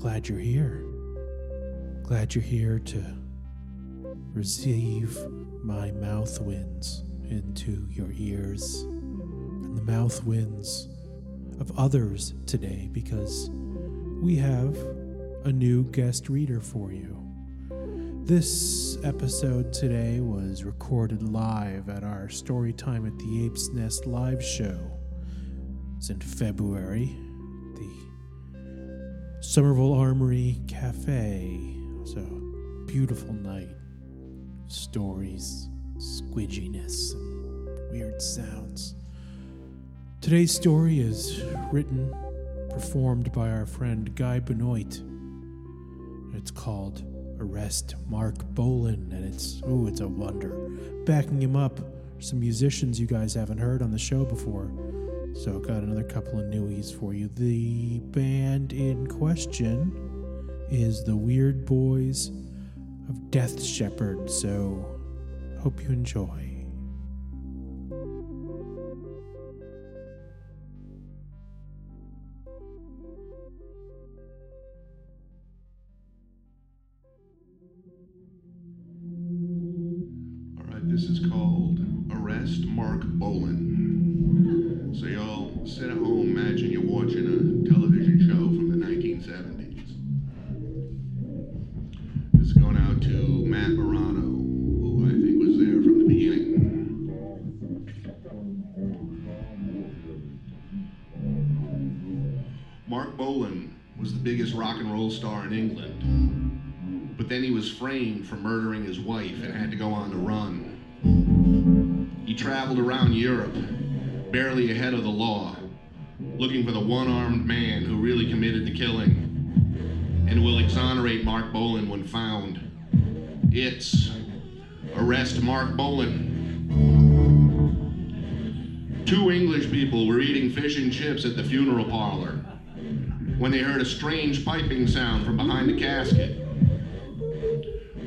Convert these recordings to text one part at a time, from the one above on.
glad you're here. Glad you're here to receive my mouth winds into your ears and the mouth winds of others today because we have a new guest reader for you. This episode today was recorded live at our Storytime at the Apes Nest live show. It's in February. The Somerville Armory Cafe. So beautiful night. Stories, squidginess, weird sounds. Today's story is written, performed by our friend Guy Benoit. It's called Arrest Marc Bolan, and it's oh, it's a wonder. Backing him up, some musicians you guys haven't heard on the show before. So got another couple of newies for you. The band in question is the Weird Boys of Death Shepherd. So hope you enjoy. So y'all sit at home, imagine you're watching a television show from the 1970s. This is going out to Matt Morano, who I think was there from the beginning. Marc Bolan was the biggest rock and roll star in England. But then he was framed for murdering his wife and had to go on the run. He traveled around Europe, barely ahead of the law, looking for the one armed man who really committed the killing and will exonerate Marc Bolan when found. It's Arrest Marc Bolan. Two English people were eating fish and chips at the funeral parlor when they heard a strange piping sound from behind the casket.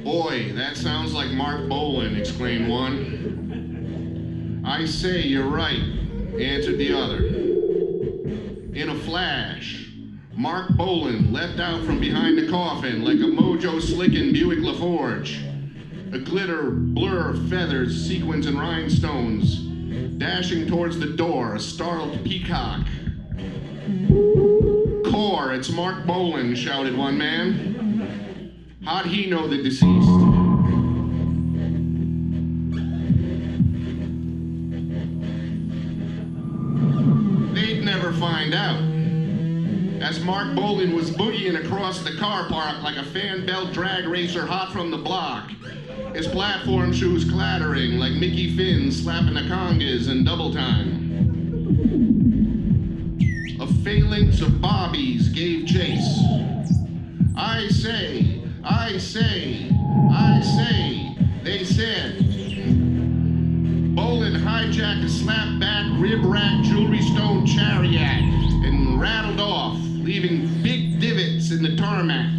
Boy, that sounds like Marc Bolan, exclaimed one. I say, you're right, answered the other. In a flash, Marc Bolan leapt out from behind the coffin like a mojo slickin' Buick LaForge. A glitter blur of feathers, sequins, and rhinestones, dashing towards the door, a startled peacock. Core, it's Marc Bolan, shouted one man. How'd he know the deceased? Find out. As Marc Bolan was boogieing across the car park like a fan belt drag racer hot from the block, his platform shoes clattering like Mickey Finn slapping the congas in double time. A phalanx of bobbies gave chase. I say, I say, I say, they said. Hijacked a slapback rib rack jewelry stone chariot and rattled off, leaving big divots in the tarmac.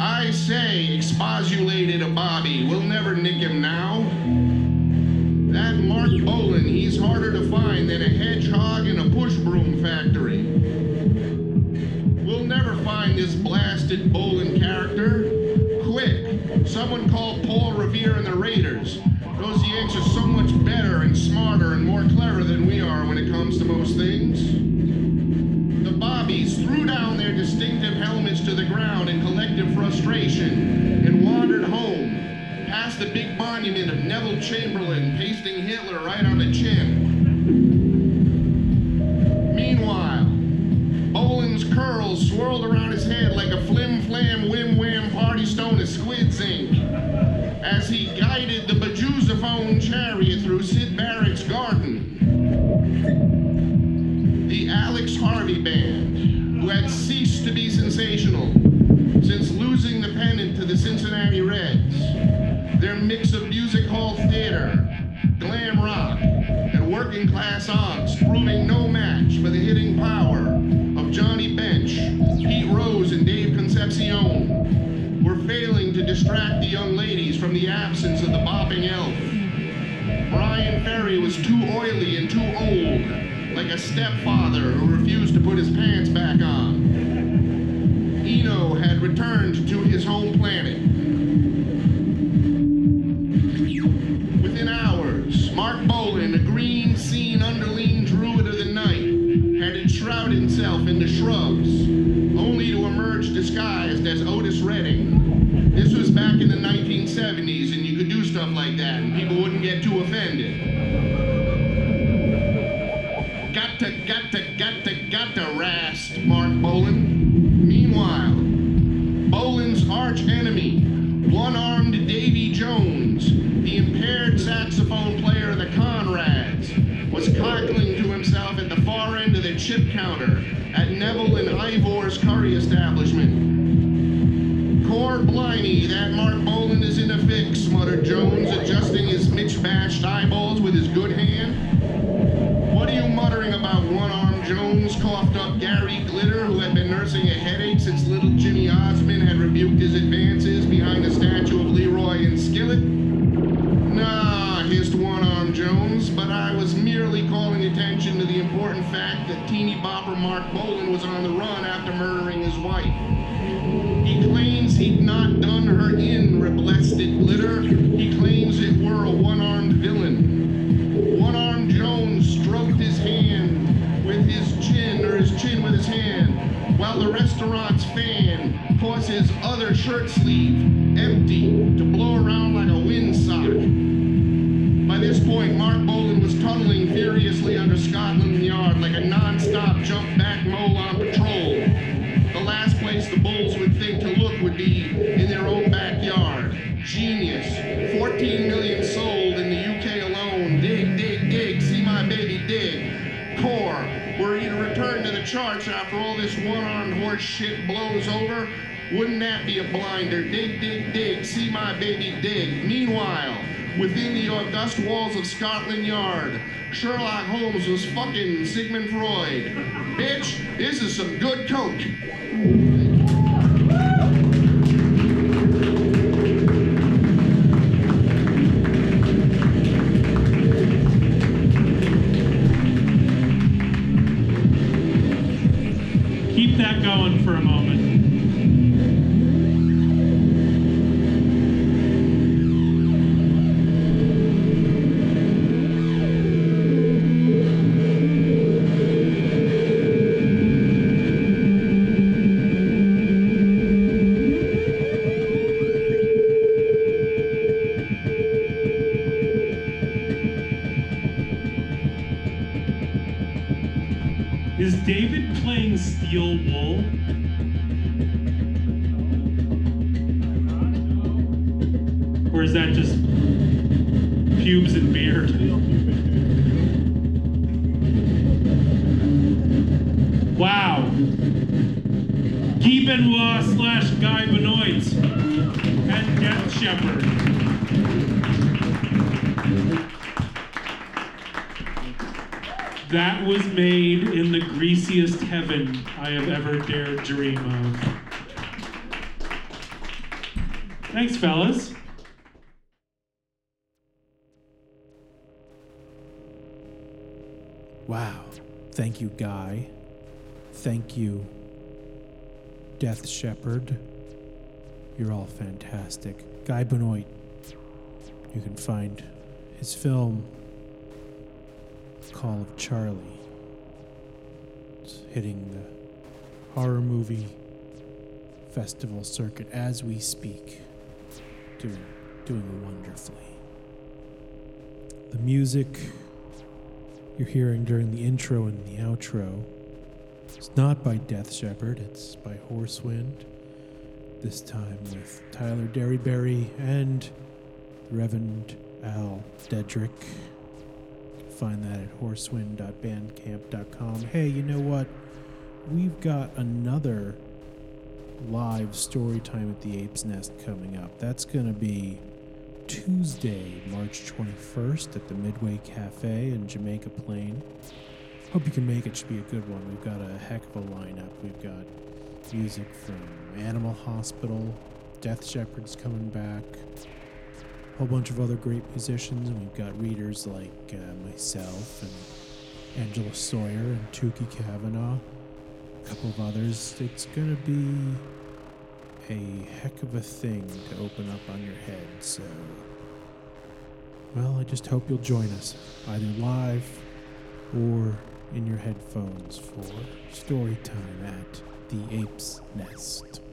I say, expostulated a Bobby, we'll never nick him now. That Marc Bolan, he's harder to find than a hedgehog in a push broom factory. We'll never find this blasted Bolan character. Quick, someone call Paul Revere and the Raiders. Those Yanks are so much better and smarter and more clever than we are when it comes to most things. The Bobbies threw down their distinctive helmets to the ground in collective frustration and wandered home, past the big monument of Neville Chamberlain pasting Hitler right on the chin. Meanwhile, Bolan's curls swirled around sensational since losing the pennant to the Cincinnati Reds, their mix of music hall theater, glam rock, and working class aunts proving no match for the hitting power of Johnny Bench, Pete Rose, and Dave Concepcion, were failing to distract the young ladies from the absence of the bopping elf. Bryan Ferry was too oily and too old, like a stepfather who refused to put his pants back on. Had returned to his home planet. Within hours, Marc Bolan, a green seen underling druid of the night, had enshrouded himself in the shrubs, only to emerge disguised as Otis Redding. This was back in the 1970s, and you could do stuff like that, and people wouldn't get too offended. Got to, got to, got to, got to rasped Marc Bolan. Meanwhile, Bolan's arch enemy, one armed Davy Jones, the impaired saxophone player of the Konrads, was cackling to himself at the far end of the chip counter at Neville and Ivor's curry establishment. Core blimey, that Marc Bolan is in a fix, muttered Jones, adjusting his Mitch bashed eyeballs with his good hand. Headache Jimmy Osmond had rebuked his advances behind the statue of Leroy and Skillet. Nah, hissed one armed Jones, but I was merely calling attention to the important fact that teeny bopper Marc Bolan was on the run after murdering his wife. He claims he'd not done her in, reblested Glitter. He claims it were a one-armed villain. One-armed Jones stroked his hand with his chin, or his chin with his hand, while the restaurant's fan his other shirt sleeve, empty, to blow around like a windsock. By this point, Marc Bolan was tunneling furiously under Scotland Yard like a non-stop jump-back mole on patrol. The last place the Bulls would think to look would be shit blows over, wouldn't that be a blinder? Dig, dig, dig. See my baby dig. Meanwhile, within the august walls of Scotland Yard, Sherlock Holmes was fucking Sigmund Freud. Bitch, this is some good coke. Going for a moment. Benoit slash Guy Benoit and Death Shepherd. That was made in the greasiest heaven I have ever dared dream of. Thanks, fellas. Wow. Thank you, Guy. Thank you, Death Shepherd. You're all fantastic. Guy Benoit. You can find his film, Call of Charlie. It's hitting the horror movie festival circuit as we speak. Doing, doing wonderfully. The music you're hearing during the intro and the outro is not by Death Shepherd, it's by Horsewind. This time with Tyler Derryberry and Reverend Al Dedrick. Find that at horsewind.bandcamp.com. Hey, you know what? We've got another live story time at the Ape's Nest coming up. That's going to be Tuesday, March 21st at the Midway Cafe in Jamaica Plain. Hope you can make it. Should be a good one. We've got a heck of a lineup. We've got music from Animal Hospital, Death Shepherd's coming back, a whole bunch of other great musicians, and we've got readers like uh, myself and Angela Sawyer and Tuki Kavanaugh, a couple of others. It's gonna be a heck of a thing to open up on your head. So, well, I just hope you'll join us either live or in your headphones for story time at the Ape's Nest.